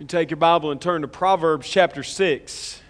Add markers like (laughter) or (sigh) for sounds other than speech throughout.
You take your Bible and turn to Proverbs chapter 6.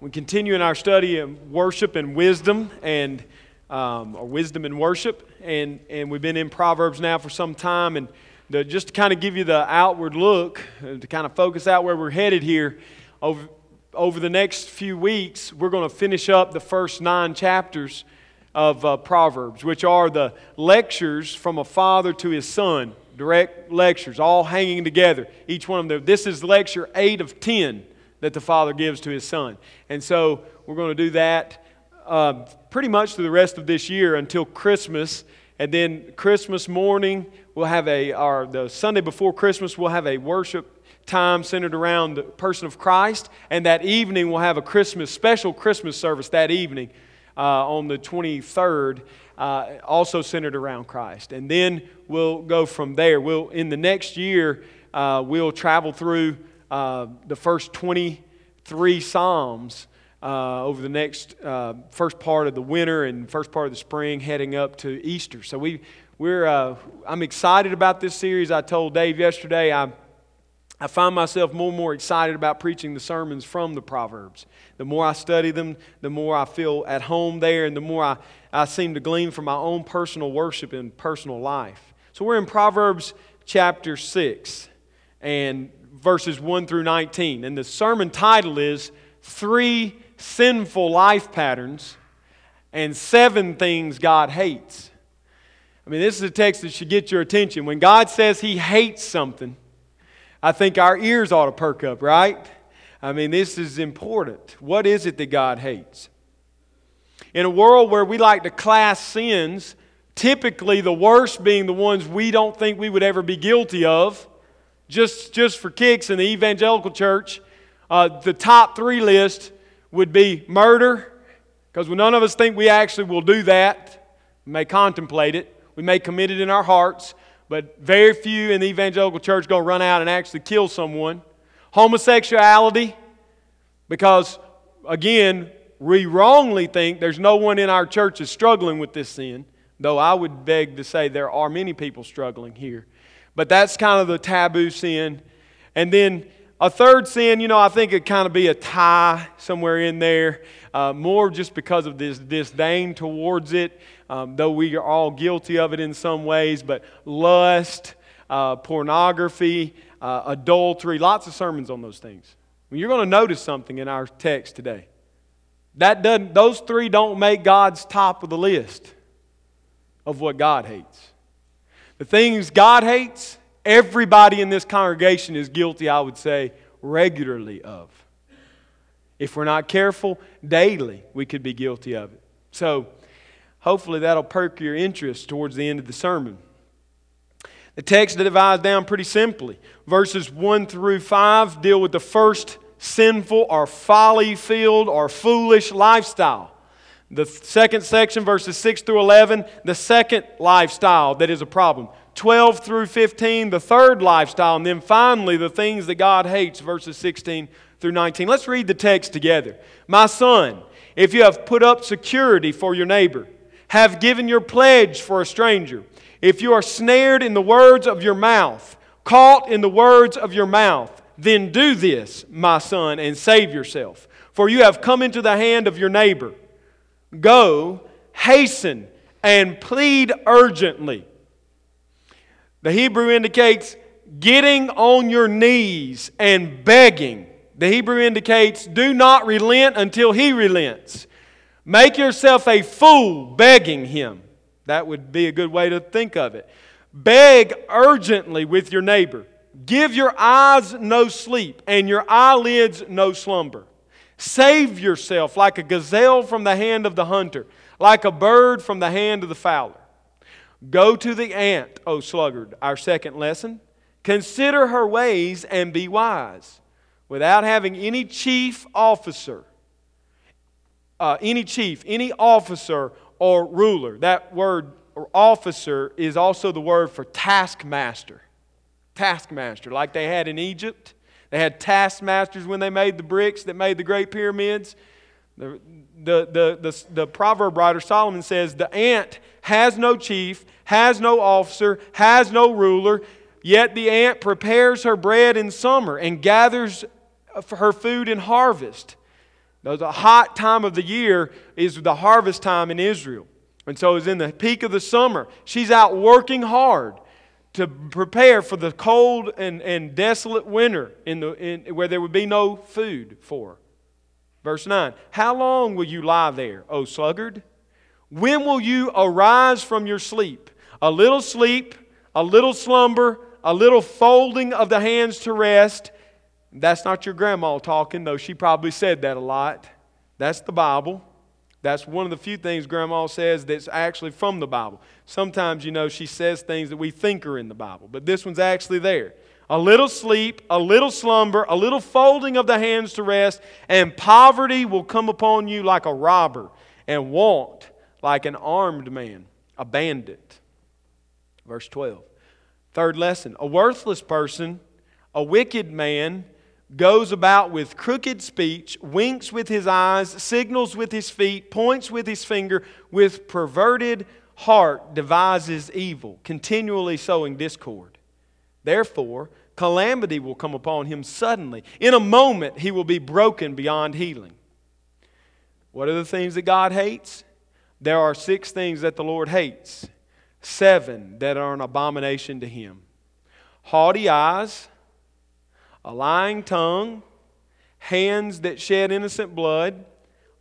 We continue in our study of worship and wisdom, and um, or wisdom and worship, and, and we've been in Proverbs now for some time. And the, just to kind of give you the outward look, uh, to kind of focus out where we're headed here, over, over the next few weeks, we're going to finish up the first nine chapters of uh, Proverbs, which are the lectures from a father to his son direct lectures, all hanging together, each one of them. This is lecture 8 of 10 that the Father gives to His Son. And so we're going to do that uh, pretty much through the rest of this year until Christmas. And then Christmas morning, we'll have a, or the Sunday before Christmas, we'll have a worship time centered around the person of Christ. And that evening, we'll have a Christmas, special Christmas service that evening uh, on the 23rd uh, also centered around Christ. And then we'll go from there. We'll, in the next year, uh, we'll travel through uh, the first 23 Psalms uh, over the next uh, first part of the winter and first part of the spring, heading up to Easter. So we, we're, uh, I'm excited about this series. I told Dave yesterday I I find myself more and more excited about preaching the sermons from the Proverbs. The more I study them, the more I feel at home there, and the more I, I seem to glean from my own personal worship and personal life. So we're in Proverbs chapter 6 and verses 1 through 19. And the sermon title is Three Sinful Life Patterns and Seven Things God Hates. I mean, this is a text that should get your attention. When God says He hates something, I think our ears ought to perk up, right? I mean, this is important. What is it that God hates? In a world where we like to class sins, typically the worst being the ones we don't think we would ever be guilty of, just, just for kicks in the evangelical church, uh, the top three list would be murder, because none of us think we actually will do that. We may contemplate it, we may commit it in our hearts. But very few in the evangelical church going to run out and actually kill someone. Homosexuality, because again, we wrongly think there's no one in our church is struggling with this sin, though I would beg to say there are many people struggling here. But that's kind of the taboo sin. And then a third sin, you know, I think it'd kind of be a tie somewhere in there, uh, more just because of this disdain towards it um, though we are all guilty of it in some ways, but lust, uh, pornography, uh, adultery, lots of sermons on those things. Well, you're going to notice something in our text today. That doesn't, those three don't make God's top of the list of what God hates. The things God hates, everybody in this congregation is guilty, I would say, regularly of. If we're not careful, daily we could be guilty of it. So, Hopefully, that'll perk your interest towards the end of the sermon. The text divides down pretty simply. Verses 1 through 5 deal with the first sinful or folly filled or foolish lifestyle. The second section, verses 6 through 11, the second lifestyle that is a problem. 12 through 15, the third lifestyle. And then finally, the things that God hates, verses 16 through 19. Let's read the text together. My son, if you have put up security for your neighbor, have given your pledge for a stranger, if you are snared in the words of your mouth, caught in the words of your mouth, then do this, my son, and save yourself. For you have come into the hand of your neighbor. Go, hasten, and plead urgently. The Hebrew indicates getting on your knees and begging. The Hebrew indicates do not relent until he relents. Make yourself a fool begging him. That would be a good way to think of it. Beg urgently with your neighbor. Give your eyes no sleep and your eyelids no slumber. Save yourself like a gazelle from the hand of the hunter, like a bird from the hand of the fowler. Go to the ant, O sluggard, our second lesson. Consider her ways and be wise. Without having any chief officer, uh, any chief, any officer or ruler. That word or officer is also the word for taskmaster. Taskmaster, like they had in Egypt. They had taskmasters when they made the bricks that made the Great Pyramids. The, the, the, the, the proverb writer Solomon says, The ant has no chief, has no officer, has no ruler. Yet the ant prepares her bread in summer and gathers her food in harvest. The hot time of the year is the harvest time in Israel. And so it's in the peak of the summer. She's out working hard to prepare for the cold and, and desolate winter in the, in, where there would be no food for. Verse 9 How long will you lie there, O sluggard? When will you arise from your sleep? A little sleep, a little slumber, a little folding of the hands to rest. That's not your grandma talking, though she probably said that a lot. That's the Bible. That's one of the few things Grandma says that's actually from the Bible. Sometimes, you know, she says things that we think are in the Bible, but this one's actually there. A little sleep, a little slumber, a little folding of the hands to rest, and poverty will come upon you like a robber, and want like an armed man, a bandit. Verse 12. Third lesson a worthless person, a wicked man, goes about with crooked speech, winks with his eyes, signals with his feet, points with his finger, with perverted heart devises evil, continually sowing discord. Therefore, calamity will come upon him suddenly. In a moment, he will be broken beyond healing. What are the things that God hates? There are six things that the Lord hates, seven that are an abomination to him haughty eyes a lying tongue, hands that shed innocent blood,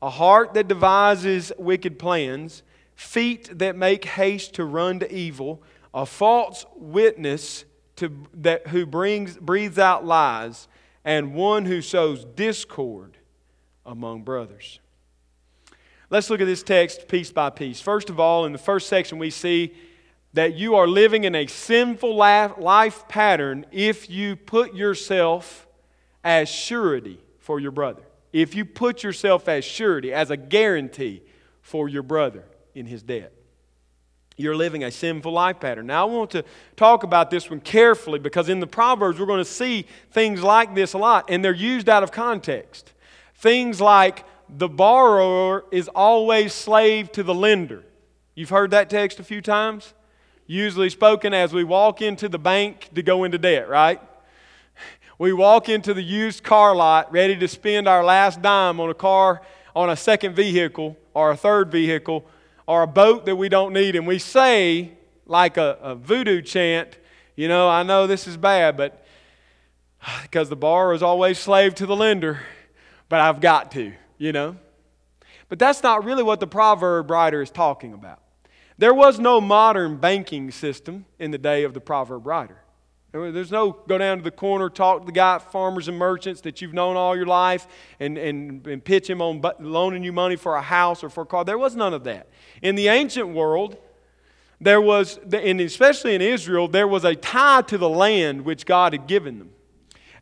a heart that devises wicked plans, feet that make haste to run to evil, a false witness to, that, who brings, breathes out lies, and one who sows discord among brothers. Let's look at this text piece by piece. First of all, in the first section, we see that you are living in a sinful life pattern if you put yourself as surety for your brother. If you put yourself as surety, as a guarantee for your brother in his debt. You're living a sinful life pattern. Now, I want to talk about this one carefully because in the Proverbs, we're going to see things like this a lot, and they're used out of context. Things like the borrower is always slave to the lender. You've heard that text a few times? Usually spoken as we walk into the bank to go into debt, right? We walk into the used car lot ready to spend our last dime on a car, on a second vehicle or a third vehicle or a boat that we don't need, and we say, like a, a voodoo chant, you know, I know this is bad, but (sighs) because the borrower is always slave to the lender, but I've got to, you know. But that's not really what the proverb writer is talking about. There was no modern banking system in the day of the proverb writer. There's no go down to the corner, talk to the guy farmers and merchants that you've known all your life and, and, and pitch him on loaning you money for a house or for a car. There was none of that. In the ancient world, there was, and especially in Israel, there was a tie to the land which God had given them.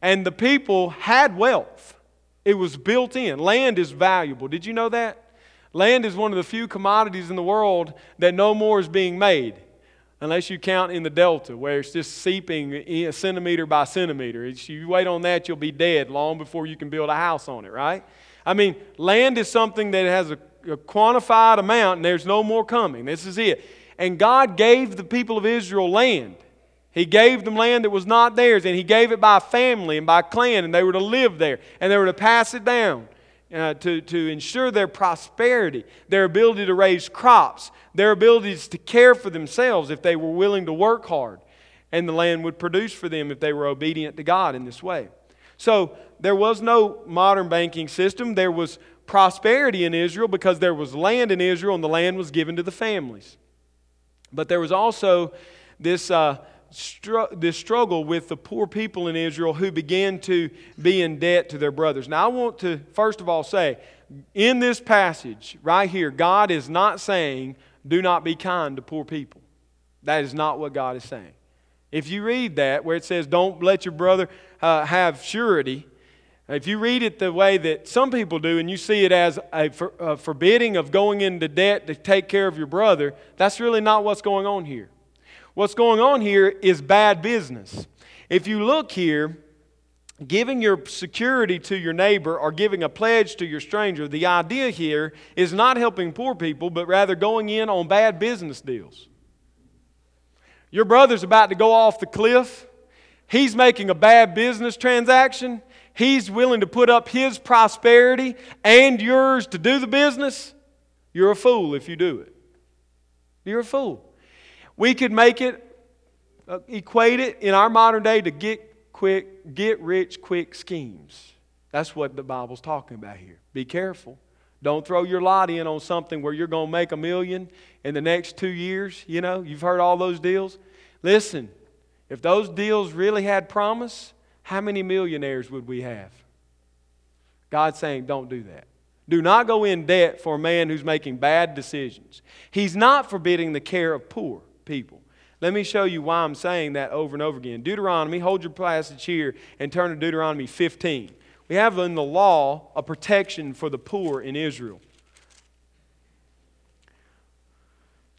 And the people had wealth, it was built in. Land is valuable. Did you know that? Land is one of the few commodities in the world that no more is being made, unless you count in the delta, where it's just seeping centimeter by centimeter. If you wait on that, you'll be dead long before you can build a house on it, right? I mean, land is something that has a, a quantified amount, and there's no more coming. This is it. And God gave the people of Israel land. He gave them land that was not theirs, and He gave it by family and by clan, and they were to live there, and they were to pass it down uh, to, to ensure their prosperity, their ability to raise crops, their abilities to care for themselves if they were willing to work hard. And the land would produce for them if they were obedient to God in this way. So there was no modern banking system. There was prosperity in Israel because there was land in Israel and the land was given to the families. But there was also this. Uh, str- this struggle with the poor people in Israel who began to be in debt to their brothers. Now, I want to first of all say, in this passage right here, God is not saying, do not be kind to poor people. That is not what God is saying. If you read that, where it says, don't let your brother uh, have surety, if you read it the way that some people do and you see it as a, for, a forbidding of going into debt to take care of your brother, that's really not what's going on here. What's going on here is bad business. If you look here, giving your security to your neighbor or giving a pledge to your stranger, the idea here is not helping poor people, but rather going in on bad business deals. Your brother's about to go off the cliff he's making a bad business transaction, he's willing to put up his prosperity and yours to do the business, you're a fool if you do it. You're a fool. We could make it, uh, equate it in our modern day to get quick, get rich quick schemes. That's what the Bible's talking about here. Be careful. Don't throw your lot in on something where you're going to make a million in the next two years. You know, you've heard all those deals. Listen, if those deals really had promise, how many millionaires would we have? God's saying, don't do that. Do not go in debt for a man who's making bad decisions. He's not forbidding the care of poor people. Let me show you why I'm saying that over and over again. Deuteronomy, hold your passage here and turn to Deuteronomy 15. We have in the law a protection for the poor in Israel.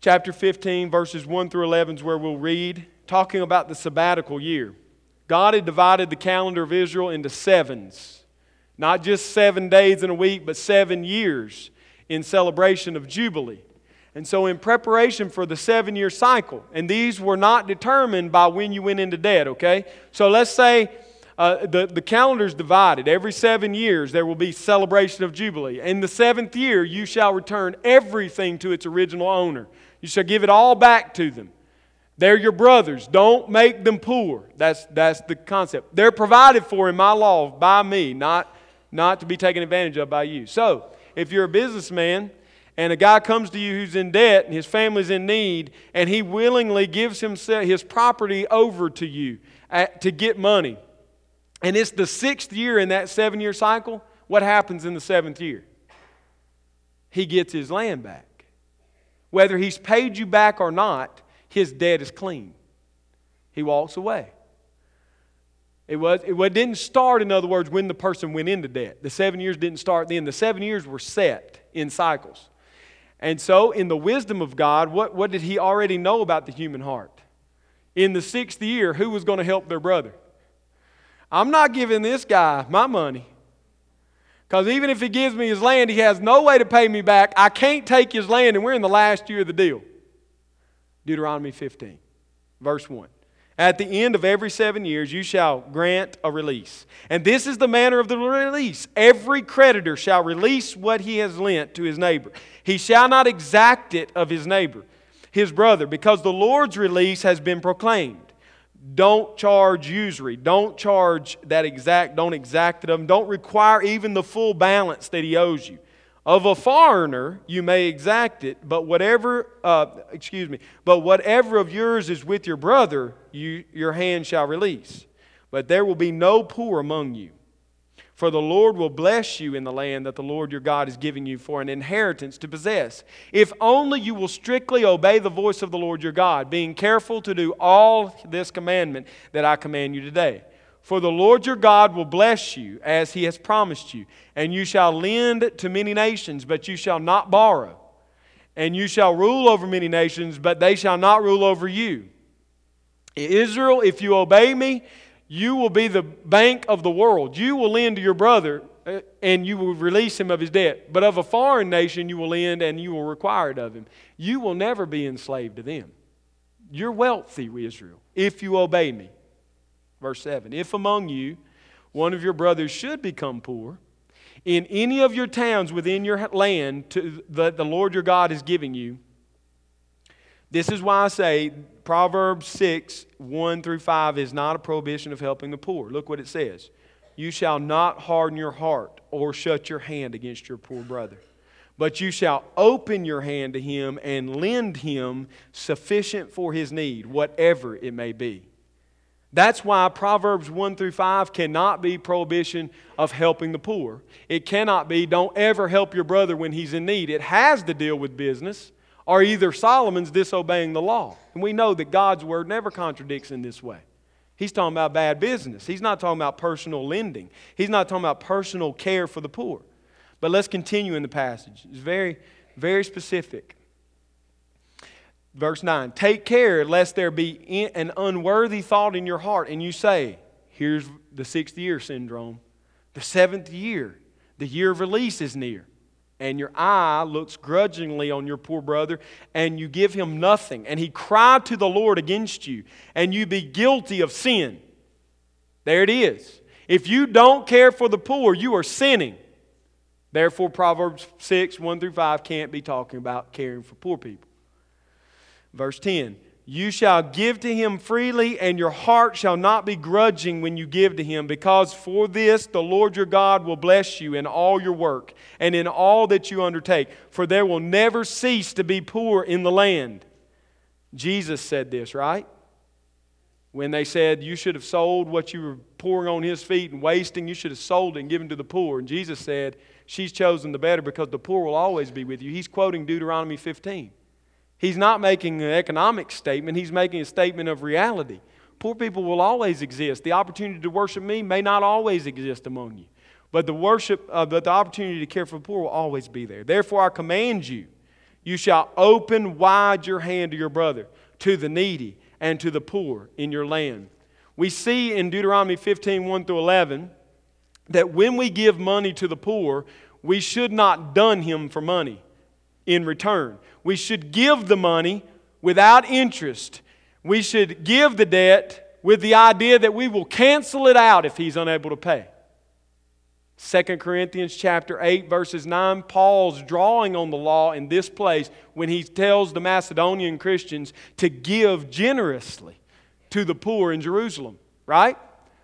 Chapter 15, verses 1 through 11 is where we'll read, talking about the sabbatical year. God had divided the calendar of Israel into sevens, not just seven days in a week, but seven years in celebration of Jubilee. And so, in preparation for the seven year cycle, and these were not determined by when you went into debt, okay? So, let's say uh, the, the calendar's divided. Every seven years there will be celebration of Jubilee. In the seventh year, you shall return everything to its original owner. You shall give it all back to them. They're your brothers. Don't make them poor. That's, that's the concept. They're provided for in my law by me, not, not to be taken advantage of by you. So, if you're a businessman and a guy comes to you who's in debt and his family's in need, and he willingly gives himself, his property over to you at, to get money, and it's the sixth year in that seven year cycle, what happens in the seventh year? He gets his land back. Whether he's paid you back or not, his debt is clean. He walks away. It, was, it didn't start, in other words, when the person went into debt. The seven years didn't start then. The seven years were set in cycles. And so, in the wisdom of God, what, what did he already know about the human heart? In the sixth year, who was going to help their brother? I'm not giving this guy my money. Because even if he gives me his land, he has no way to pay me back. I can't take his land, and we're in the last year of the deal. Deuteronomy 15, verse 1. At the end of every seven years, you shall grant a release. And this is the manner of the release. Every creditor shall release what he has lent to his neighbor. He shall not exact it of his neighbor, his brother, because the Lord's release has been proclaimed. Don't charge usury. Don't charge that exact, don't exact it of him. Don't require even the full balance that he owes you. Of a foreigner, you may exact it, but whatever, uh, excuse me, but whatever of yours is with your brother, you, your hand shall release. But there will be no poor among you. For the Lord will bless you in the land that the Lord your God is giving you for an inheritance to possess. If only you will strictly obey the voice of the Lord your God, being careful to do all this commandment that I command you today. For the Lord your God will bless you as he has promised you, and you shall lend to many nations, but you shall not borrow. And you shall rule over many nations, but they shall not rule over you. Israel, if you obey me, you will be the bank of the world. You will lend to your brother uh, and you will release him of his debt. But of a foreign nation you will lend and you will require it of him. You will never be enslaved to them. You're wealthy, Israel, if you obey me. Verse 7 If among you one of your brothers should become poor, in any of your towns within your land that the Lord your God is giving you, this is why I say Proverbs 6, 1 through 5 is not a prohibition of helping the poor. Look what it says. You shall not harden your heart or shut your hand against your poor brother, but you shall open your hand to him and lend him sufficient for his need, whatever it may be. That's why Proverbs 1 through 5 cannot be prohibition of helping the poor. It cannot be don't ever help your brother when he's in need. It has to deal with business or either Solomon's disobeying the law. And we know that God's word never contradicts in this way. He's talking about bad business. He's not talking about personal lending. He's not talking about personal care for the poor. But let's continue in the passage. It's very, very specific. Verse 9 Take care lest there be an unworthy thought in your heart, and you say, Here's the sixth year syndrome. The seventh year, the year of release is near and your eye looks grudgingly on your poor brother, and you give him nothing, and he cried to the Lord against you, and you be guilty of sin. There it is. If you don't care for the poor, you are sinning. Therefore, Proverbs 6, 1 through 5 can't be talking about caring for poor people. Verse 10 You shall give to him freely, and your heart shall not be grudging when you give to him, because for this the Lord your God will bless you in all your work and in all that you undertake, for there will never cease to be poor in the land. Jesus said this, right? When they said, You should have sold what you were pouring on his feet and wasting, you should have sold it and given to the poor. And Jesus said, she's chosen the better because the poor will always be with you. He's quoting Deuteronomy 15. He's not making an economic statement, he's making a statement of reality. Poor people will always exist. The opportunity to worship me may not always exist among you, but the worship, uh, but the opportunity to care for the poor will always be there. Therefore, I command you, you shall open wide your hand to your brother, to the needy, and to the poor in your land. We see in Deuteronomy 15 1 through 11 that when we give money to the poor, we should not dun him for money in return. We should give the money without interest. We should give the debt with the idea that we will cancel it out if he's unable to pay. 2 Corinthians chapter 8 verses 9 Paul's drawing on the law in this place when he tells the Macedonian Christians to give generously to the poor in Jerusalem, right?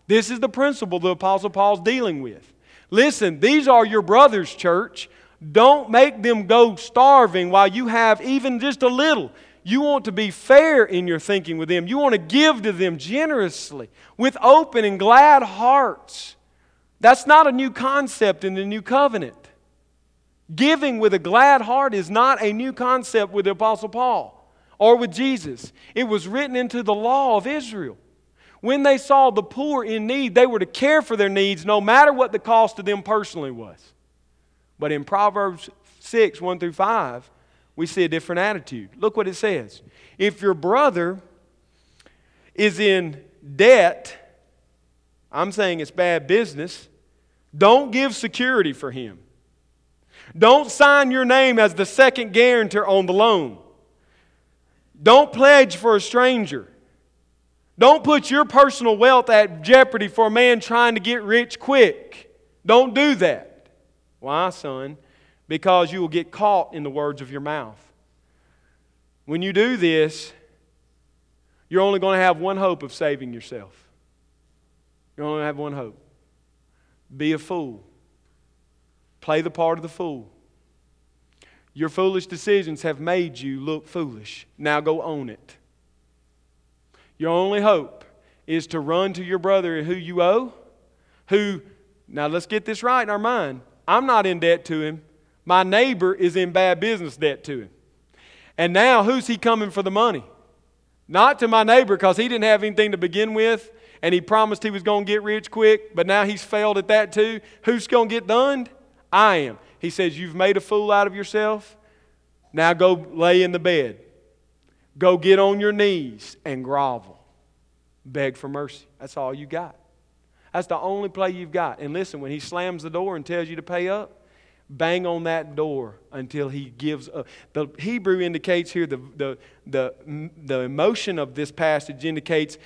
This is the principle the apostle Paul's dealing with. Listen, these are your brothers, church. Don't make them go starving while you have even just a little. You want to be fair in your thinking with them. You want to give to them generously with open and glad hearts. That's not a new concept in the new covenant. Giving with a glad heart is not a new concept with the Apostle Paul or with Jesus. It was written into the law of Israel. When they saw the poor in need, they were to care for their needs no matter what the cost to them personally was. But in Proverbs 6 1 through 5, we see a different attitude. Look what it says. If your brother is in debt, I'm saying it's bad business, don't give security for him. Don't sign your name as the second guarantor on the loan. Don't pledge for a stranger. Don't put your personal wealth at jeopardy for a man trying to get rich quick. Don't do that. Why, son? Because you will get caught in the words of your mouth. When you do this, you're only going to have one hope of saving yourself. You're only going to have one hope. Be a fool. Play the part of the fool. Your foolish decisions have made you look foolish. Now go own it. Your only hope is to run to your brother who you owe, who, now let's get this right in our mind. I'm not in debt to him. My neighbor is in bad business debt to him. And now who's he coming for the money? Not to my neighbor because he didn't have anything to begin with and he promised he was going to get rich quick, but now he's failed at that too. Who's going to get done? I am. He says, You've made a fool out of yourself. Now go lay in the bed. Go get on your knees and grovel. Beg for mercy. That's all you got. That's the only play you've got. And listen, when he slams the door and tells you to pay up, bang on that door until he gives up. The Hebrew indicates here, the, the, the, the emotion of this passage indicates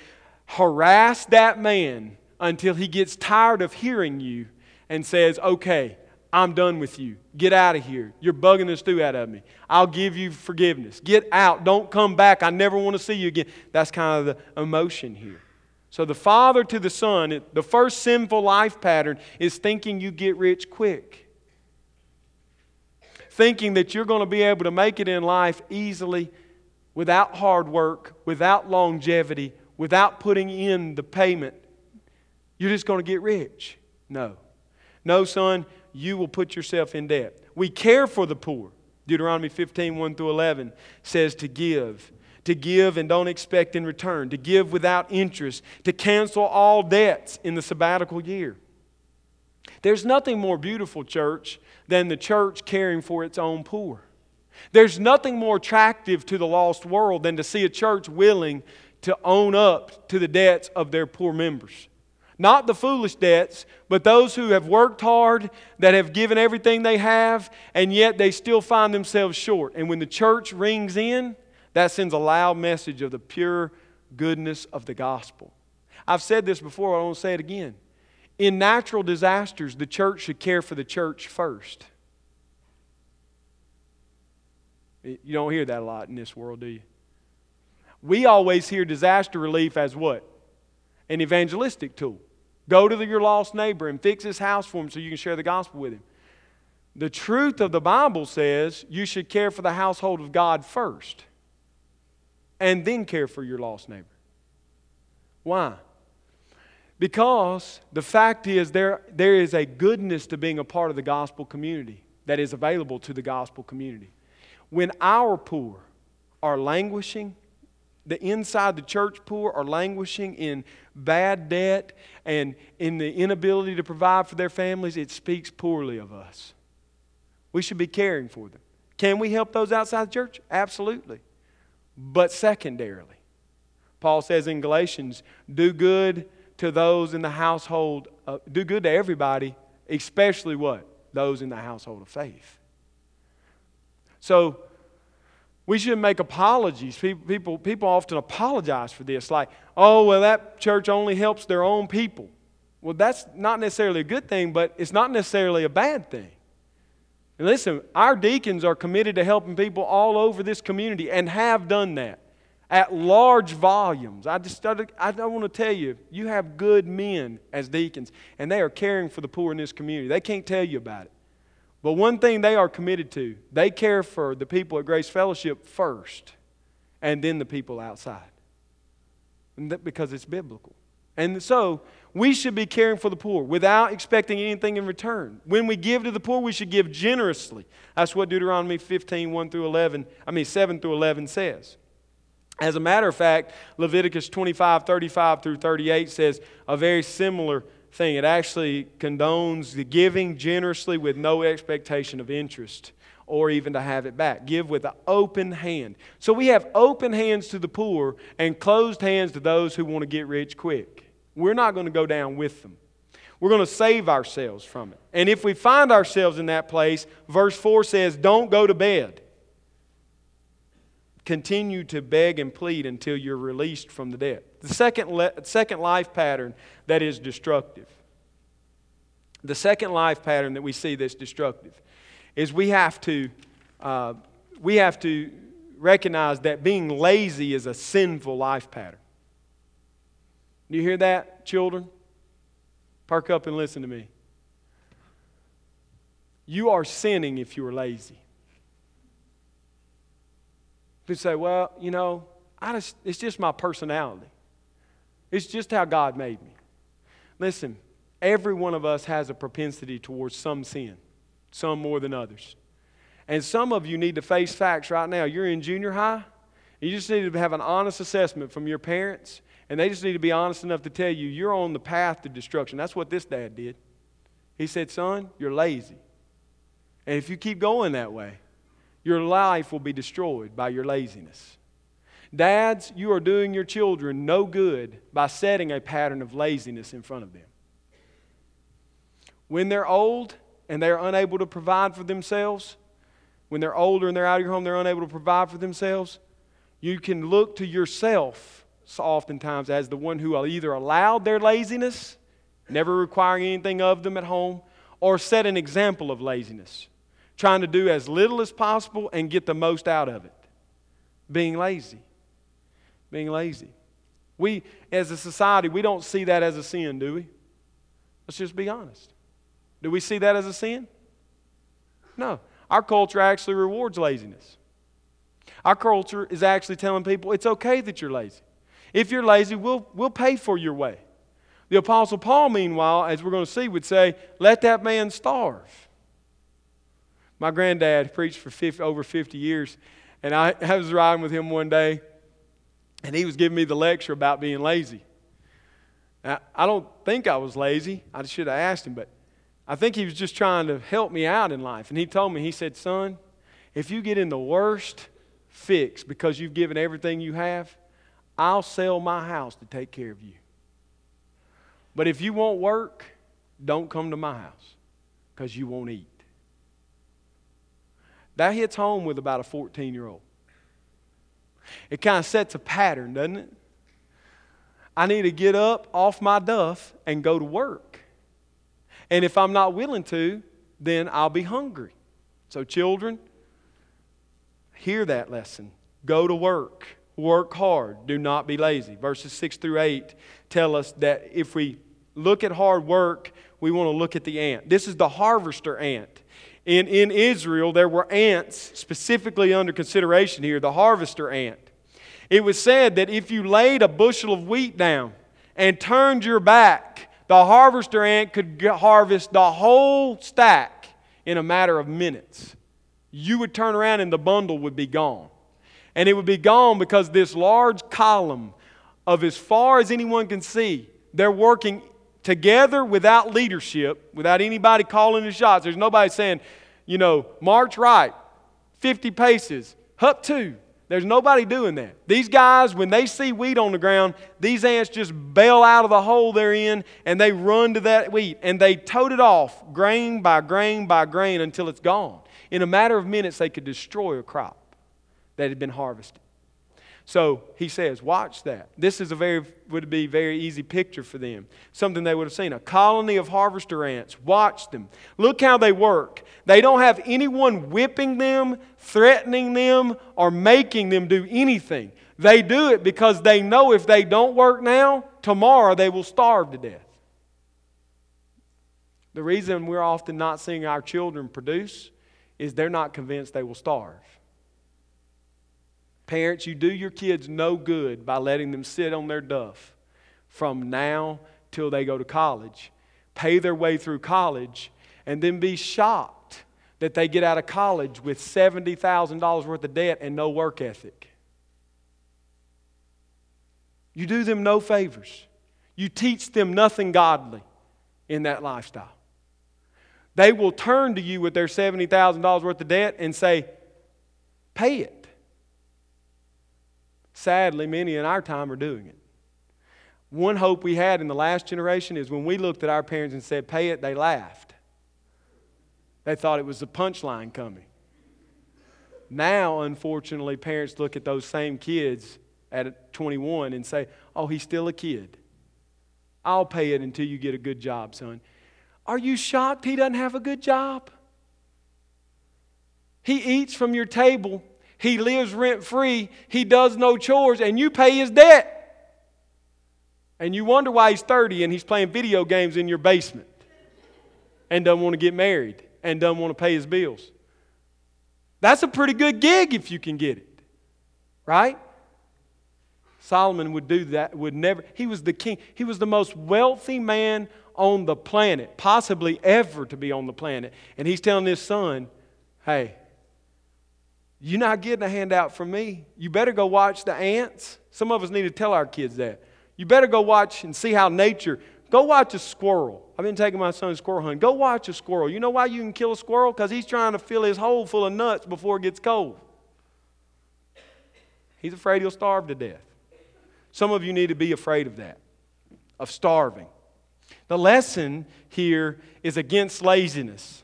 harass that man until he gets tired of hearing you and says, Okay, I'm done with you. Get out of here. You're bugging the stew out of me. I'll give you forgiveness. Get out. Don't come back. I never want to see you again. That's kind of the emotion here. So, the father to the son, the first sinful life pattern is thinking you get rich quick. Thinking that you're going to be able to make it in life easily without hard work, without longevity, without putting in the payment. You're just going to get rich. No. No, son, you will put yourself in debt. We care for the poor. Deuteronomy 15, 1 through 11 says to give. To give and don't expect in return. To give without interest. To cancel all debts in the sabbatical year. There's nothing more beautiful, church, than the church caring for its own poor. There's nothing more attractive to the lost world than to see a church willing to own up to the debts of their poor members. Not the foolish debts, but those who have worked hard, that have given everything they have, and yet they still find themselves short. And when the church rings in, that sends a loud message of the pure goodness of the gospel. I've said this before, I won't say it again. In natural disasters, the church should care for the church first. You don't hear that a lot in this world, do you? We always hear disaster relief as what? An evangelistic tool. Go to the, your lost neighbor and fix his house for him so you can share the gospel with him. The truth of the Bible says you should care for the household of God first and then care for your lost neighbor. Why? Because the fact is, there, there is a goodness to being a part of the gospel community that is available to the gospel community. When our poor are languishing, the inside the church poor are languishing in bad debt and in the inability to provide for their families, it speaks poorly of us. We should be caring for them. Can we help those outside the church? Absolutely. But secondarily, Paul says in Galatians, do good to those in the household, uh, do good to everybody, especially what? Those in the household of faith. So, we shouldn't make apologies. People, people, people often apologize for this, like, oh, well, that church only helps their own people. Well, that's not necessarily a good thing, but it's not necessarily a bad thing. And listen, our deacons are committed to helping people all over this community and have done that at large volumes. I just I want to tell you, you have good men as deacons, and they are caring for the poor in this community. They can't tell you about it. But one thing they are committed to, they care for the people at Grace Fellowship first, and then the people outside. because it's biblical. And so, we should be caring for the poor without expecting anything in return. When we give to the poor, we should give generously. That's what Deuteronomy 15, 1 through 11, I mean 7 through 11 says. As a matter of fact, Leviticus 25, 35 through 38 says a very similar thing. It actually condones the giving generously with no expectation of interest or even to have it back. Give with an open hand. So we have open hands to the poor and closed hands to those who want to get rich quick. We're not going to go down with them. We're going to save ourselves from it. And if we find ourselves in that place, verse 4 says, Don't go to bed. Continue to beg and plead until you're released from the debt. The second, le- second life pattern that is destructive. The second life pattern that we see that's destructive is we have to, uh, we have to recognize that being lazy is a sinful life pattern. Do you hear that, children? Park up and listen to me. You are sinning if you are lazy. People say, well, you know, I just, it's just my personality. It's just how God made me. Listen, every one of us has a propensity towards some sin, some more than others. And some of you need to face facts right now. You're in junior high. You just need to have an honest assessment from your parents and they just need to be honest enough to tell you, you're on the path to destruction. That's what this dad did. He said, Son, you're lazy. And if you keep going that way, your life will be destroyed by your laziness. Dads, you are doing your children no good by setting a pattern of laziness in front of them. When they're old and they're unable to provide for themselves, when they're older and they're out of your home, they're unable to provide for themselves, you can look to yourself oftentimes as the one who either allowed their laziness, never requiring anything of them at home, or set an example of laziness, trying to do as little as possible and get the most out of it. Being lazy. Being lazy. We, as a society, we don't see that as a sin, do we? Let's just be honest. Do we see that as a sin? No. Our culture actually rewards laziness. Our culture is actually telling people it's okay that you're lazy. If you're lazy, we'll, we'll pay for your way. The Apostle Paul, meanwhile, as we're going to see, would say, let that man starve. My granddad preached for 50, over 50 years, and I, (laughs) I was riding with him one day, and he was giving me the lecture about being lazy. Now, I don't think I was lazy. I should have asked him, but I think he was just trying to help me out in life. And he told me, he said, Son, if you get in the worst fix because you've given everything you have, I'll sell my house to take care of you. But if you won't work, don't come to my house because you won't eat. That hits home with about a 14 year old. It kind of sets a pattern, doesn't it? I need to get up off my duff and go to work. And if I'm not willing to, then I'll be hungry. So, children, hear that lesson. Go to work. Work hard. Do not be lazy. Verses 6 through 8 tell us that if we look at hard work, we want to look at the ant. This is the harvester ant. In, in Israel, there were ants specifically under consideration here, the harvester ant. It was said that if you laid a bushel of wheat down and turned your back, the harvester ant could harvest the whole stack in a matter of minutes. You would turn around and the bundle would be gone. And it would be gone because this large column of as far as anyone can see, they're working together without leadership, without anybody calling the shots. There's nobody saying, you know, march right, 50 paces, up two. There's nobody doing that. These guys, when they see wheat on the ground, these ants just bail out of the hole they're in and they run to that wheat and they tote it off grain by grain by grain until it's gone. In a matter of minutes, they could destroy a crop that had been harvested. So he says, watch that. This is a very would be very easy picture for them. Something they would have seen. A colony of harvester ants. Watch them. Look how they work. They don't have anyone whipping them, threatening them, or making them do anything. They do it because they know if they don't work now, tomorrow they will starve to death. The reason we're often not seeing our children produce is they're not convinced they will starve. Parents, you do your kids no good by letting them sit on their duff from now till they go to college, pay their way through college, and then be shocked that they get out of college with $70,000 worth of debt and no work ethic. You do them no favors. You teach them nothing godly in that lifestyle. They will turn to you with their $70,000 worth of debt and say, Pay it. Sadly, many in our time are doing it. One hope we had in the last generation is when we looked at our parents and said, pay it, they laughed. They thought it was a punchline coming. Now, unfortunately, parents look at those same kids at 21 and say, oh, he's still a kid. I'll pay it until you get a good job, son. Are you shocked he doesn't have a good job? He eats from your table he lives rent free, he does no chores, and you pay his debt. And you wonder why he's 30 and he's playing video games in your basement and doesn't want to get married and doesn't want to pay his bills. That's a pretty good gig if you can get it, right? Solomon would do that, would never. He was the king. He was the most wealthy man on the planet, possibly ever to be on the planet. And he's telling his son, hey, you're not getting a handout from me. You better go watch the ants. Some of us need to tell our kids that. You better go watch and see how nature. Go watch a squirrel. I've been taking my son squirrel hunting. Go watch a squirrel. You know why you can kill a squirrel? Because he's trying to fill his hole full of nuts before it gets cold. He's afraid he'll starve to death. Some of you need to be afraid of that, of starving. The lesson here is against laziness.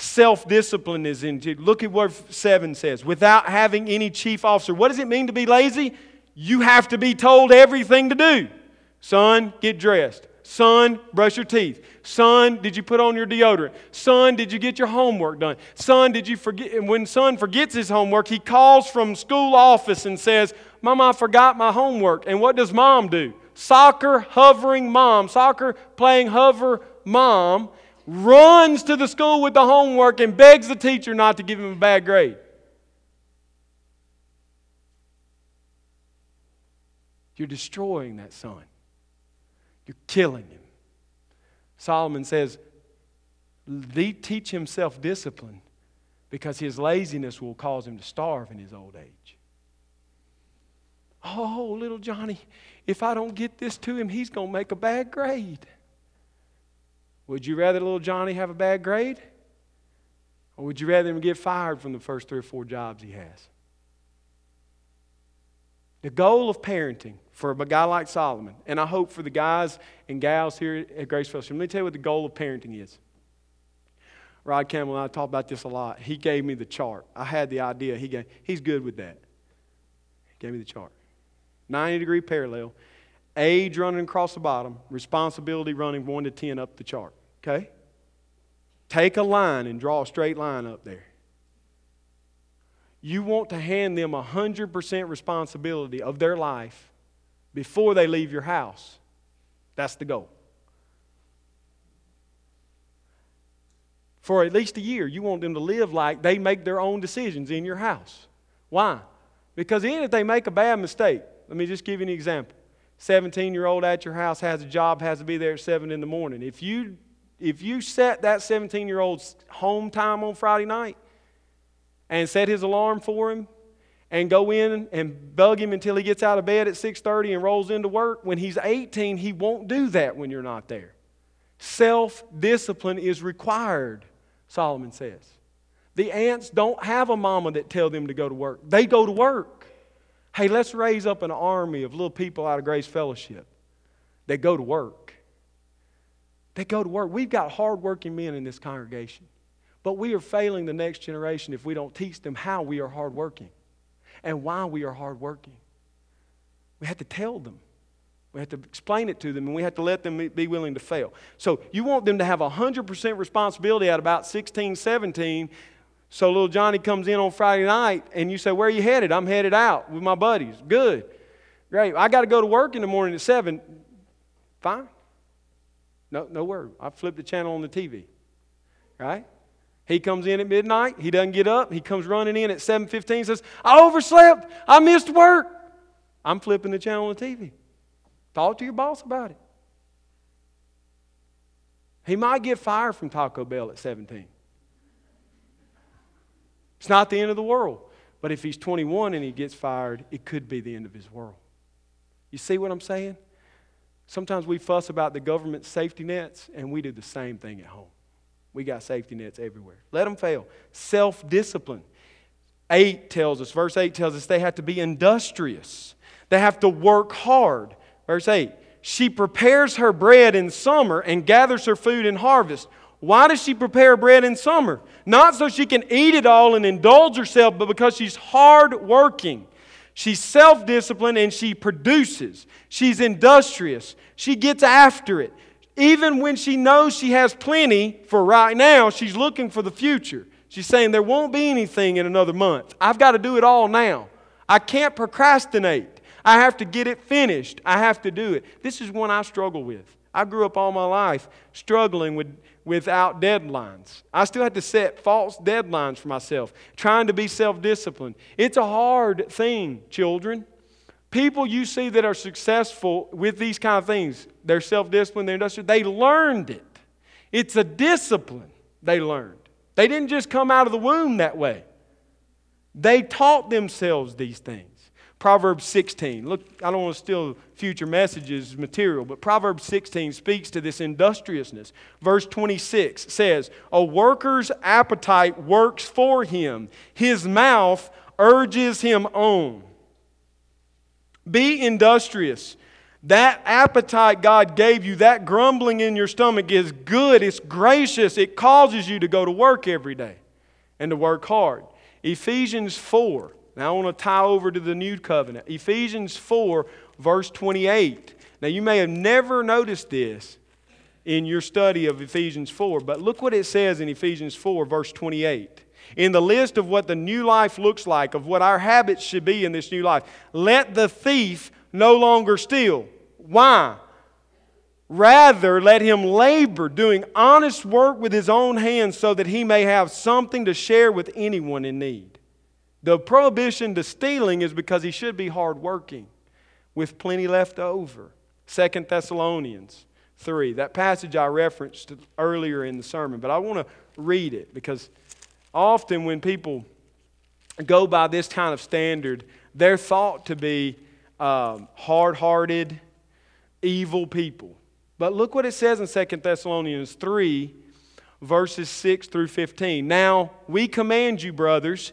Self discipline is in. Look at what 7 says. Without having any chief officer. What does it mean to be lazy? You have to be told everything to do. Son, get dressed. Son, brush your teeth. Son, did you put on your deodorant? Son, did you get your homework done? Son, did you forget? And when son forgets his homework, he calls from school office and says, Mama, I forgot my homework. And what does mom do? Soccer hovering mom, soccer playing hover mom runs to the school with the homework and begs the teacher not to give him a bad grade. You're destroying that son. You're killing him. Solomon says, teach him self discipline because his laziness will cause him to starve in his old age. Oh, little Johnny, if I don't get this to him, he's going to make a bad grade. Would you rather little Johnny have a bad grade? Or would you rather him get fired from the first three or four jobs he has? The goal of parenting for a guy like Solomon, and I hope for the guys and gals here at Grace Fellowship, let me tell you what the goal of parenting is. Rod Campbell and I talk about this a lot. He gave me the chart. I had the idea. He gave, he's good with that. He gave me the chart. 90 degree parallel. age running across the bottom, responsibility running 1 to 10 up the chart. Okay? Take a line and draw a straight line up there. You want to hand them 100% responsibility of their life before they leave your house. That's the goal. For at least a year, you want them to live like they make their own decisions in your house. Why? Because even if they make a bad mistake, let me just give you an example. 17 year old at your house has a job, has to be there at 7 in the morning. If you, if you set that 17 year old's home time on Friday night and set his alarm for him and go in and bug him until he gets out of bed at 6.30 and rolls into work, when he's 18, he won't do that when you're not there. Self discipline is required, Solomon says. The ants don't have a mama that tell them to go to work. They go to work. Hey, let's raise up an army of little people out of Grace Fellowship that go to work. Go to work. We've got hardworking men in this congregation, but we are failing the next generation if we don't teach them how we are hardworking and why we are hardworking. We have to tell them. We have to explain it to them, and we have to let them be willing to fail. So you want them to have 100% responsibility at about 16, 17 so little Johnny comes in on Friday night, and you say, Where are you headed? I'm headed out with my buddies. Good. Great. I got to go to work in the morning at 7. Fine. No, no word. I flip the channel on the TV. Right? He comes in at midnight. He doesn't get up. He comes running in at 7.15 says, I overslept. I missed work. I'm flipping the channel on the TV. Talk to your boss about it. He might get fired from Taco Bell at 17. It's not the end of the world. But if he's 21 and he gets fired, it could be the end of his world. You see what I'm saying? Sometimes we fuss about the government safety nets, and we do the same thing at home. We got safety nets everywhere. Let them fail. Self discipline. 8 tells us, verse 8 tells us they have to be industrious, they have to work hard. Verse 8 She prepares her bread in summer and gathers her food in harvest. Why does she prepare bread in summer? Not so she can eat it all and indulge herself, but because she's hard working. She's self disciplined and she produces. She's industrious. She gets after it. Even when she knows she has plenty for right now, she's looking for the future. She's saying, There won't be anything in another month. I've got to do it all now. I can't procrastinate. I have to get it finished. I have to do it. This is one I struggle with. I grew up all my life struggling with without deadlines. I still had to set false deadlines for myself, trying to be self disciplined. It's a hard thing, children. People you see that are successful with these kind of things, they're self disciplined, they're industrial, they learned it. It's a discipline they learned. They didn't just come out of the womb that way, they taught themselves these things. Proverbs 16. Look, I don't want to steal future messages material, but Proverbs 16 speaks to this industriousness. Verse 26 says, A worker's appetite works for him, his mouth urges him on. Be industrious. That appetite God gave you, that grumbling in your stomach is good, it's gracious, it causes you to go to work every day and to work hard. Ephesians 4 now I want to tie over to the new covenant. Ephesians 4, verse 28. Now you may have never noticed this in your study of Ephesians 4, but look what it says in Ephesians 4, verse 28. In the list of what the new life looks like, of what our habits should be in this new life, let the thief no longer steal. Why? Rather, let him labor, doing honest work with his own hands, so that he may have something to share with anyone in need. The prohibition to stealing is because he should be hardworking with plenty left over. Second Thessalonians 3. That passage I referenced earlier in the sermon, but I want to read it because often when people go by this kind of standard, they're thought to be um, hard hearted, evil people. But look what it says in Second Thessalonians 3, verses 6 through 15. Now, we command you, brothers,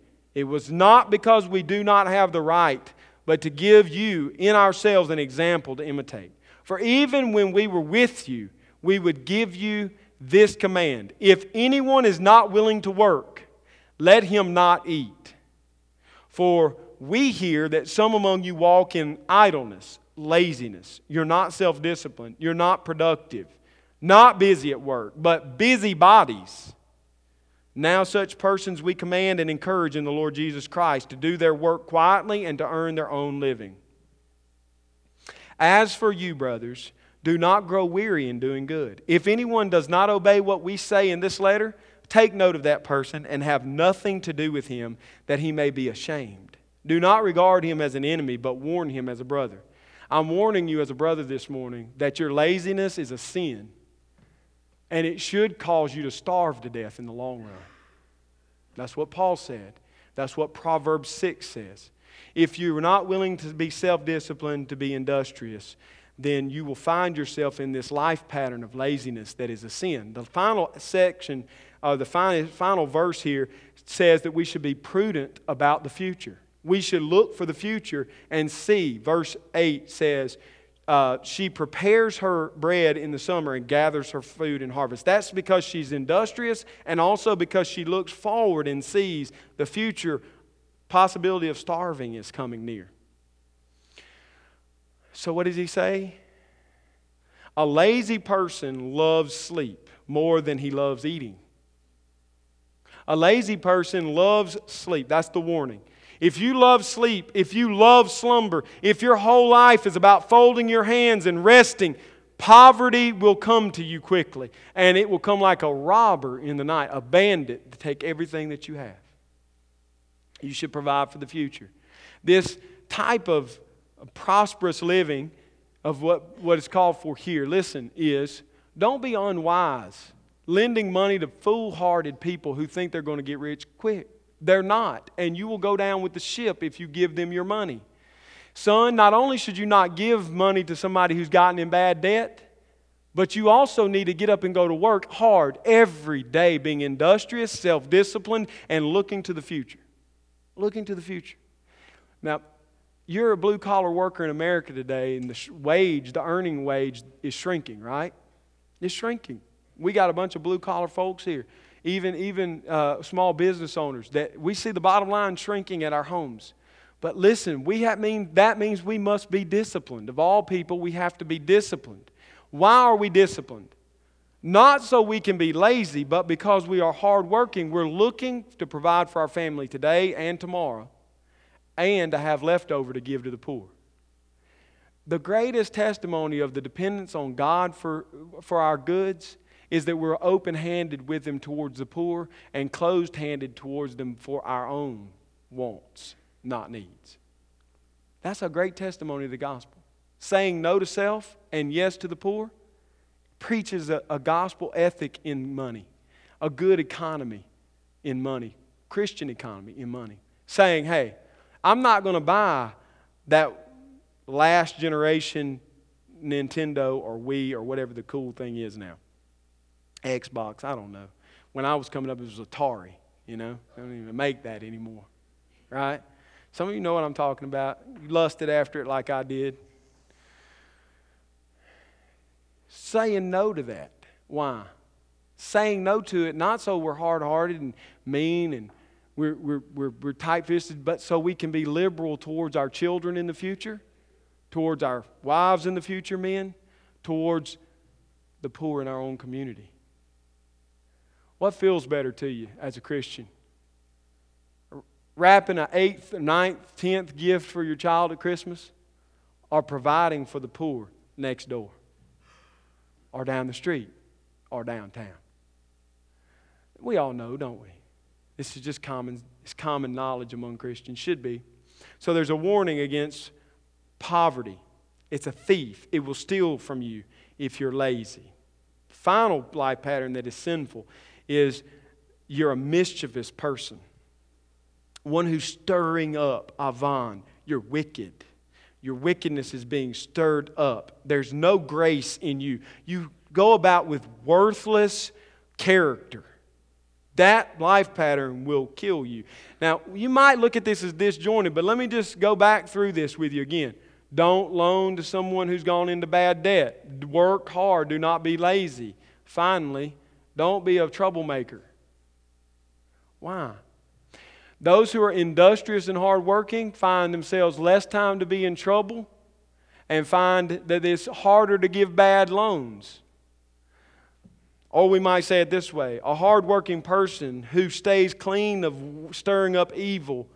It was not because we do not have the right, but to give you in ourselves an example to imitate. For even when we were with you, we would give you this command If anyone is not willing to work, let him not eat. For we hear that some among you walk in idleness, laziness. You're not self disciplined. You're not productive, not busy at work, but busy bodies. Now, such persons we command and encourage in the Lord Jesus Christ to do their work quietly and to earn their own living. As for you, brothers, do not grow weary in doing good. If anyone does not obey what we say in this letter, take note of that person and have nothing to do with him, that he may be ashamed. Do not regard him as an enemy, but warn him as a brother. I'm warning you as a brother this morning that your laziness is a sin, and it should cause you to starve to death in the long run. That's what Paul said. That's what Proverbs 6 says. If you're not willing to be self disciplined, to be industrious, then you will find yourself in this life pattern of laziness that is a sin. The final section, uh, the final, final verse here says that we should be prudent about the future. We should look for the future and see. Verse 8 says, uh, She prepares her bread in the summer and gathers her food in harvest. That's because she's industrious and also because she looks forward and sees the future possibility of starving is coming near. So, what does he say? A lazy person loves sleep more than he loves eating. A lazy person loves sleep. That's the warning. If you love sleep, if you love slumber, if your whole life is about folding your hands and resting, poverty will come to you quickly. And it will come like a robber in the night, a bandit to take everything that you have. You should provide for the future. This type of prosperous living, of what, what is called for here, listen, is don't be unwise lending money to foolhardy people who think they're going to get rich quick. They're not. And you will go down with the ship if you give them your money. Son, not only should you not give money to somebody who's gotten in bad debt, but you also need to get up and go to work hard every day, being industrious, self disciplined, and looking to the future. Looking to the future. Now, you're a blue collar worker in America today, and the wage, the earning wage, is shrinking, right? It's shrinking. We got a bunch of blue collar folks here even, even uh, small business owners, that we see the bottom line shrinking at our homes. But listen, we have mean, that means we must be disciplined. Of all people, we have to be disciplined. Why are we disciplined? Not so we can be lazy, but because we are hardworking. We're looking to provide for our family today and tomorrow, and to have leftover to give to the poor. The greatest testimony of the dependence on God for, for our goods is that we're open handed with them towards the poor and closed handed towards them for our own wants, not needs. That's a great testimony of the gospel. Saying no to self and yes to the poor preaches a, a gospel ethic in money, a good economy in money, Christian economy in money. Saying, hey, I'm not going to buy that last generation Nintendo or Wii or whatever the cool thing is now. Xbox, I don't know. When I was coming up, it was Atari, you know. They don't even make that anymore, right? Some of you know what I'm talking about. You lusted after it like I did. Saying no to that. Why? Saying no to it, not so we're hard hearted and mean and we're, we're, we're, we're tight fisted, but so we can be liberal towards our children in the future, towards our wives in the future, men, towards the poor in our own community. What feels better to you as a Christian? Wrapping an eighth, ninth, tenth gift for your child at Christmas? Or providing for the poor next door? Or down the street? Or downtown? We all know, don't we? This is just common, it's common knowledge among Christians, should be. So there's a warning against poverty. It's a thief. It will steal from you if you're lazy. Final life pattern that is sinful is you're a mischievous person, one who's stirring up, avan, you're wicked. Your wickedness is being stirred up. There's no grace in you. You go about with worthless character. That life pattern will kill you. Now, you might look at this as disjointed, but let me just go back through this with you again. Don't loan to someone who's gone into bad debt. Work hard. Do not be lazy. Finally, don't be a troublemaker. Why? Those who are industrious and hardworking find themselves less time to be in trouble and find that it's harder to give bad loans. Or we might say it this way a hardworking person who stays clean of stirring up evil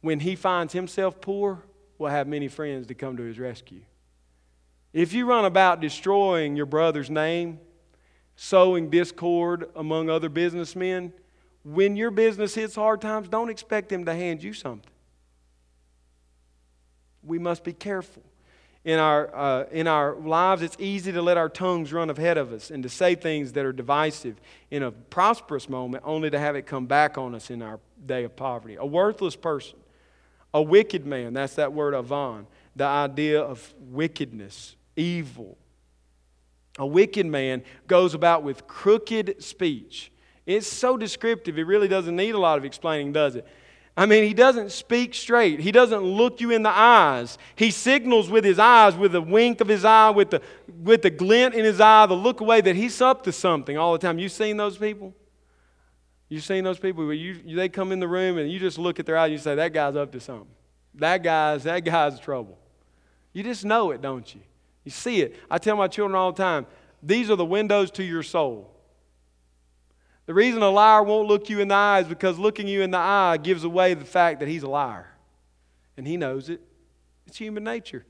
when he finds himself poor will have many friends to come to his rescue. If you run about destroying your brother's name, sowing discord among other businessmen, when your business hits hard times, don't expect them to hand you something. We must be careful. In our, uh, in our lives, it's easy to let our tongues run ahead of us and to say things that are divisive in a prosperous moment, only to have it come back on us in our day of poverty. A worthless person, a wicked man, that's that word avon, the idea of wickedness, evil. A wicked man goes about with crooked speech it's so descriptive, it really doesn't need a lot of explaining, does it? I mean, he doesn't speak straight. He doesn't look you in the eyes. He signals with his eyes, with a wink of his eye, with the, with the glint in his eye, the look away that he's up to something all the time. You've seen those people? You've seen those people where you, they come in the room and you just look at their eyes and you say, that guy's up to something. That guy's, that guy's trouble. You just know it, don't you? You see it. I tell my children all the time, these are the windows to your soul. The reason a liar won't look you in the eye is because looking you in the eye gives away the fact that he's a liar. And he knows it. It's human nature.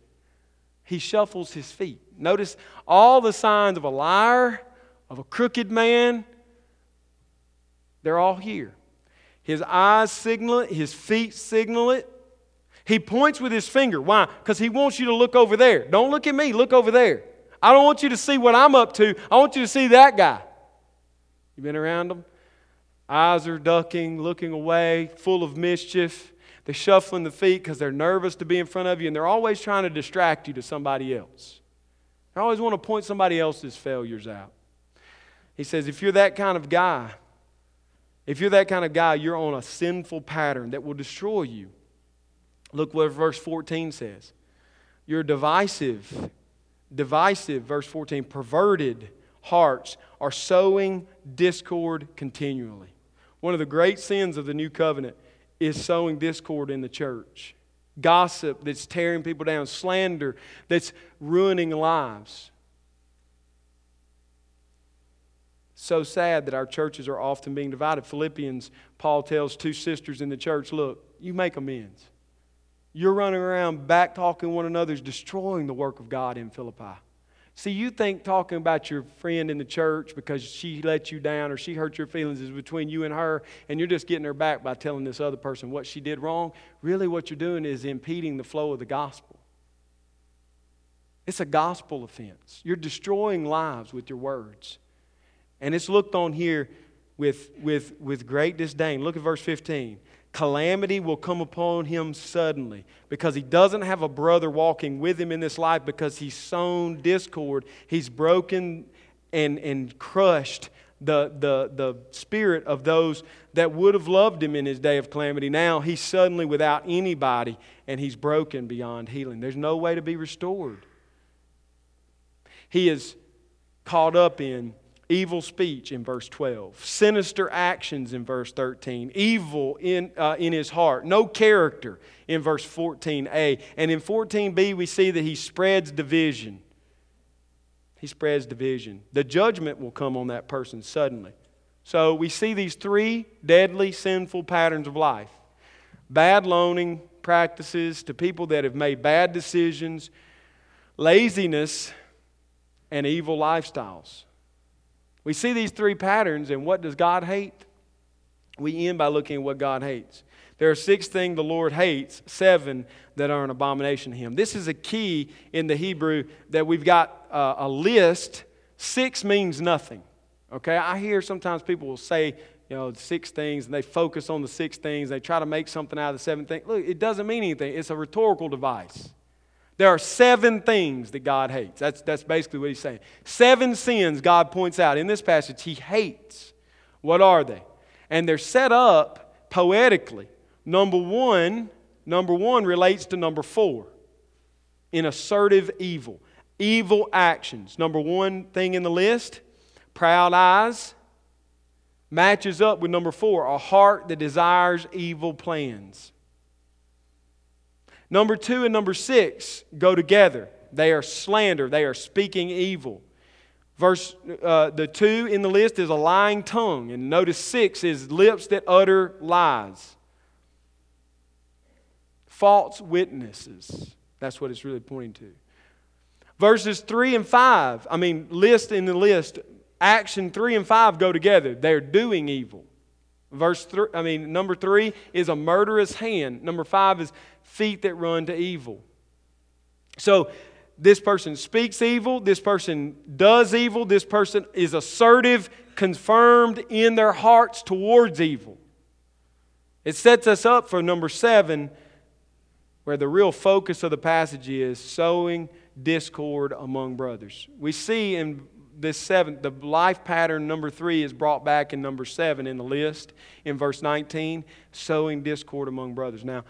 He shuffles his feet. Notice all the signs of a liar, of a crooked man, they're all here. His eyes signal it, his feet signal it. He points with his finger. Why? Because he wants you to look over there. Don't look at me, look over there. I don't want you to see what I'm up to. I want you to see that guy. You been around them? Eyes are ducking, looking away, full of mischief. They're shuffling the feet because they're nervous to be in front of you, and they're always trying to distract you to somebody else. They always want to point somebody else's failures out. He says, if you're that kind of guy, if you're that kind of guy, you're on a sinful pattern that will destroy you. Look what verse 14 says. You're divisive. Divisive, verse 14, perverted hearts are sowing discord continually. One of the great sins of the new covenant is sowing discord in the church. Gossip that's tearing people down, slander that's ruining lives. So sad that our churches are often being divided. Philippians, Paul tells two sisters in the church, look, you make amends. You're running around back talking one another's destroying the work of God in Philippi. See, you think talking about your friend in the church because she let you down or she hurt your feelings is between you and her, and you're just getting her back by telling this other person what she did wrong. Really, what you're doing is impeding the flow of the gospel. It's a gospel offense. You're destroying lives with your words. And it's looked on here with, with, with great disdain. Look at verse 15 calamity will come upon him suddenly because he doesn't have a brother walking with him in this life because he's sown discord. He's broken and, and crushed the, the, the spirit of those that would have loved him in his day of calamity. Now he's suddenly without anybody and he's broken beyond healing. There's no way to be restored. He is caught up in evil speech in verse 12, sinister actions in verse 13, evil in, uh, in his heart, no character in verse 14a. And in 14b, we see that he spreads division. He spreads division. The judgment will come on that person suddenly. So we see these three deadly, sinful patterns of life bad loaning practices to people that have made bad decisions, laziness, and evil lifestyles. We see these three patterns, and what does God hate? We end by looking at what God hates. There are six things the Lord hates, seven that are an abomination to him. This is a key in the Hebrew that we've got uh, a list. Six means nothing. Okay, I hear sometimes people will say, you know, six things, and they focus on the six things. They try to make something out of the seven things. Look, it doesn't mean anything. It's a rhetorical device. There are seven things that God hates. That's, that's basically what he's saying. Seven sins God points out in this passage he hates. What are they? And they're set up poetically. Number one, number one relates to number four in assertive evil. Evil actions. Number one thing in the list proud eyes matches up with number four a heart that desires evil plans. Number two and number six go together. They are slander, they are speaking evil. Verse uh, the two in the list is a lying tongue, and notice six is lips that utter lies. False witnesses. That's what it's really pointing to. Verses three and five, I mean, list in the list, action three and five go together. They're doing evil. Verse three, I mean, number three is a murderous hand. Number five is feet that run to evil. So this person speaks evil, this person does evil, this person is assertive, confirmed in their hearts towards evil. It sets us up for number seven, where the real focus of the passage is sowing discord among brothers. We see in this seventh, the life pattern number three is brought back in number seven in the list in verse 19, sowing discord among brothers. Now,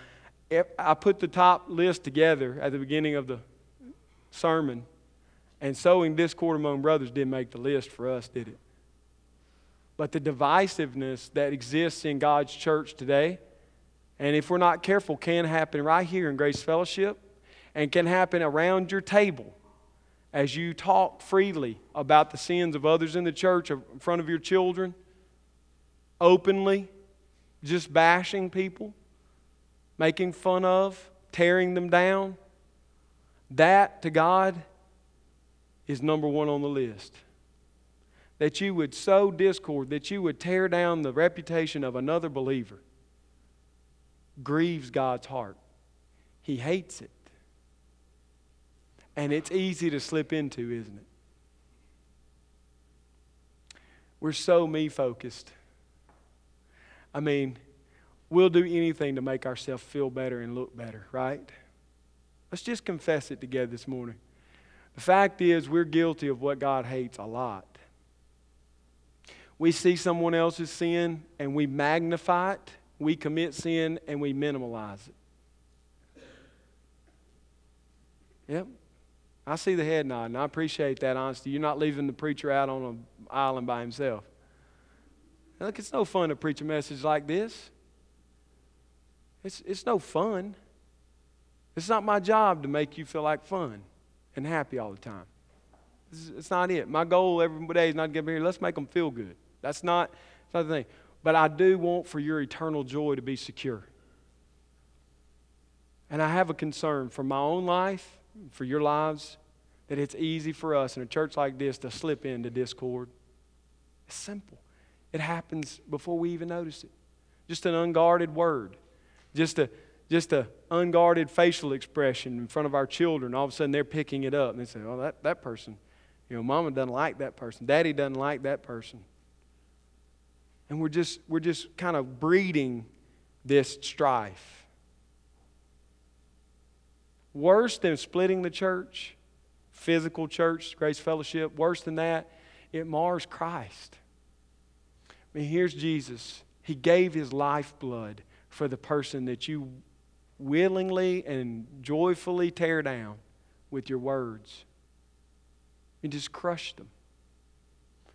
I put the top list together at the beginning of the sermon, and sowing discord among brothers didn't make the list for us, did it? But the divisiveness that exists in God's church today, and if we're not careful, can happen right here in Grace Fellowship and can happen around your table as you talk freely about the sins of others in the church in front of your children, openly, just bashing people, making fun of, tearing them down, that to God is number one on the list. That you would sow discord, that you would tear down the reputation of another believer, grieves God's heart. He hates it. And it's easy to slip into, isn't it? We're so me focused. I mean, we'll do anything to make ourselves feel better and look better, right? Let's just confess it together this morning. The fact is, we're guilty of what God hates a lot. We see someone else's sin and we magnify it, we commit sin and we minimalize it. Yep, I see the head nod, and I appreciate that honesty. You're not leaving the preacher out on an island by himself. look, it's no fun to preach a message like this. It's, it's no fun. It's not my job to make you feel like fun and happy all the time. It's, it's not it. My goal every day is not to get here, let's make them feel good. That's not, that's not the thing. But I do want for your eternal joy to be secure. And I have a concern for my own life, for your lives, that it's easy for us in a church like this to slip into discord. It's simple. It happens before we even notice it. Just an unguarded word. Just a just a unguarded facial expression in front of our children. All of a sudden they're picking it up and they say, Oh, that, that person, you know, mama doesn't like that person. Daddy doesn't like that person. And we're just we're just kind of breeding this strife. Worse than splitting the church physical church, Grace Fellowship. Worse than that, it mars Christ. I mean, here's Jesus. He gave his lifeblood for the person that you willingly and joyfully tear down with your words. You just crush them.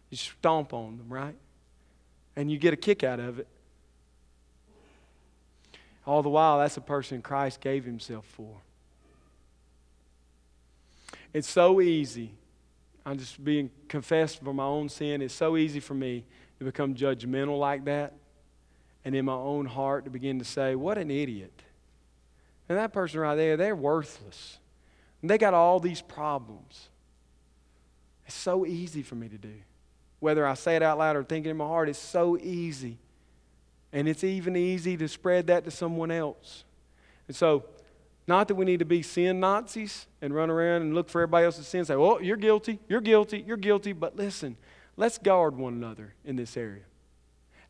You stomp on them, right? And you get a kick out of it. All the while, that's a person Christ gave himself for. It's so easy. I'm just being confessed for my own sin. It's so easy for me to become judgmental like that. And in my own heart to begin to say, what an idiot. And that person right there, they're worthless. And they got all these problems. It's so easy for me to do. Whether I say it out loud or think it in my heart, it's so easy. And it's even easy to spread that to someone else. And so not that we need to be sin Nazis and run around and look for everybody else's sin and say, well, you're guilty, you're guilty, you're guilty. But listen, let's guard one another in this area.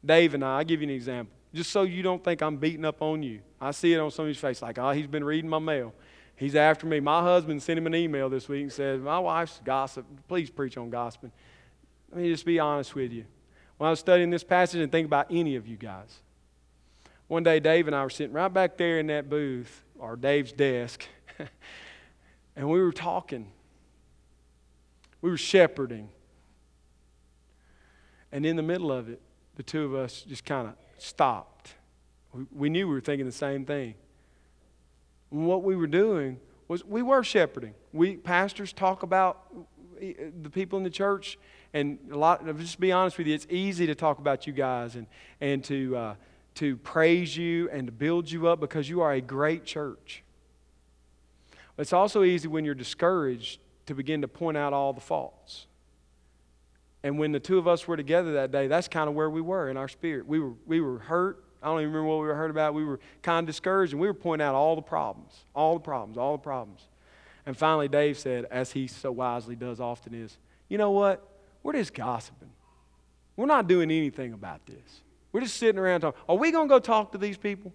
Dave and I, I'll give you an example, just so you don't think I'm beating up on you. I see it on somebody's face like, oh, he's been reading my mail. He's after me. My husband sent him an email this week and said, My wife's gossip. Please preach on gossiping. Let me just be honest with you. When I was studying this passage and think about any of you guys, one day Dave and I were sitting right back there in that booth, or Dave's desk, (laughs) and we were talking. We were shepherding. And in the middle of it, the two of us just kind of stopped. We, we knew we were thinking the same thing. And what we were doing was we were shepherding. We pastors talk about the people in the church, and a lot. Just be honest with you, it's easy to talk about you guys and and to uh, to praise you and to build you up because you are a great church. It's also easy when you're discouraged to begin to point out all the faults. And when the two of us were together that day, that's kind of where we were in our spirit. We were, we were hurt. I don't even remember what we were hurt about. We were kind of discouraged, and we were pointing out all the problems, all the problems, all the problems. And finally, Dave said, as he so wisely does often, is, you know what? We're just gossiping. We're not doing anything about this. We're just sitting around talking. Are we going to go talk to these people?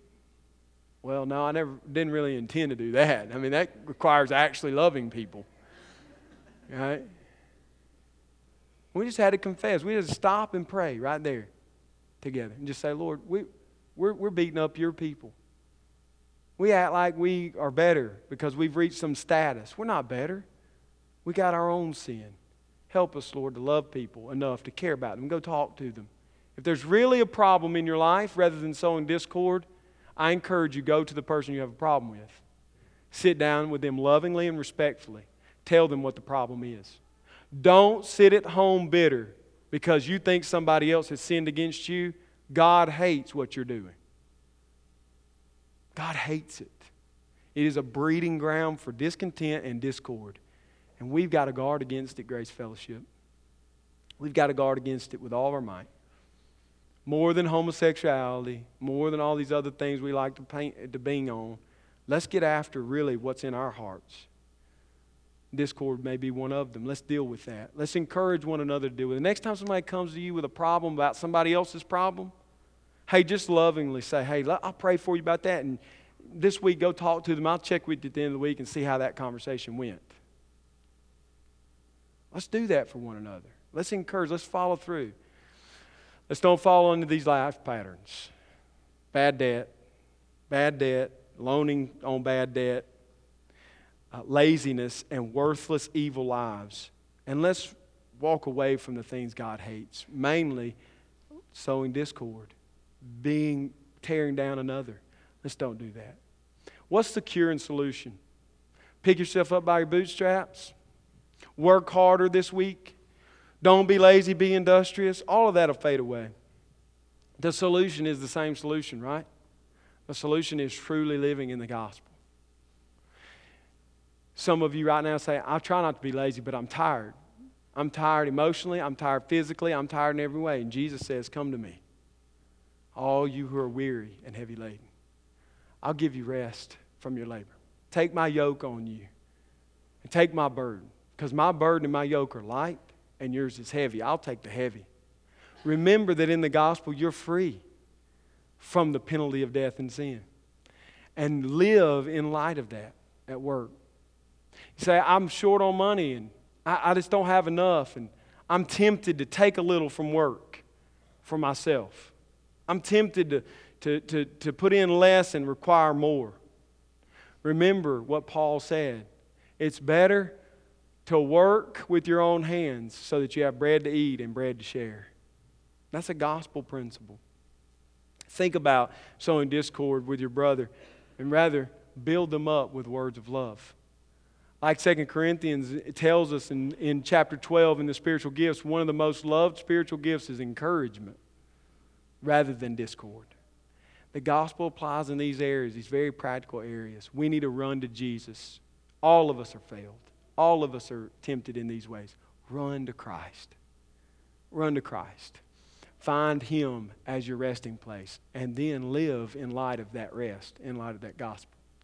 Well, no, I never didn't really intend to do that. I mean, that requires actually loving people. Right? We just had to confess. We had to stop and pray right there together and just say, Lord, we, we're, we're beating up your people. We act like we are better because we've reached some status. We're not better. We got our own sin. Help us, Lord, to love people enough to care about them. Go talk to them. If there's really a problem in your life, rather than sowing discord, I encourage you go to the person you have a problem with. Sit down with them lovingly and respectfully. Tell them what the problem is. Don't sit at home bitter because you think somebody else has sinned against you. God hates what you're doing. God hates it. It is a breeding ground for discontent and discord. And we've got to guard against it, Grace Fellowship. We've got to guard against it with all our might. More than homosexuality, more than all these other things we like to, paint, to bing on, let's get after really what's in our hearts. Discord may be one of them. Let's deal with that. Let's encourage one another to deal with it. Next time somebody comes to you with a problem about somebody else's problem, hey, just lovingly say, hey, I'll pray for you about that. And this week, go talk to them. I'll check with you at the end of the week and see how that conversation went. Let's do that for one another. Let's encourage. Let's follow through. Let's don't fall into these life patterns bad debt, bad debt, loaning on bad debt, uh, laziness, and worthless evil lives. And let's walk away from the things God hates, mainly sowing discord, being tearing down another. Let's don't do that. What's the cure and solution? Pick yourself up by your bootstraps. Work harder this week. Don't be lazy, be industrious. All of that will fade away. The solution is the same solution, right? The solution is truly living in the gospel. Some of you right now say, I try not to be lazy, but I'm tired. I'm tired emotionally, I'm tired physically, I'm tired in every way. And Jesus says, Come to me, all you who are weary and heavy laden. I'll give you rest from your labor. Take my yoke on you and take my burden, because my burden and my yoke are light and yours is heavy. I'll take the heavy. Remember that in the gospel, you're free from the penalty of death and sin. And live in light of that at work. Say, I'm short on money and I, I just don't have enough, and I'm tempted to take a little from work for myself. I'm tempted to, to, to, to put in less and require more. Remember what Paul said it's better to work with your own hands so that you have bread to eat and bread to share. That's a gospel principle. Think about sowing discord with your brother and rather build them up with words of love. Like 2 Corinthians tells us in, in chapter 12 in the spiritual gifts, one of the most loved spiritual gifts is encouragement rather than discord. The gospel applies in these areas, these very practical areas. We need to run to Jesus. All of us are failed. All of us are tempted in these ways. Run to Christ. Run to Christ. Find Him as your resting place, and then live in light of that rest, in light of that gospel.